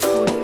Oh.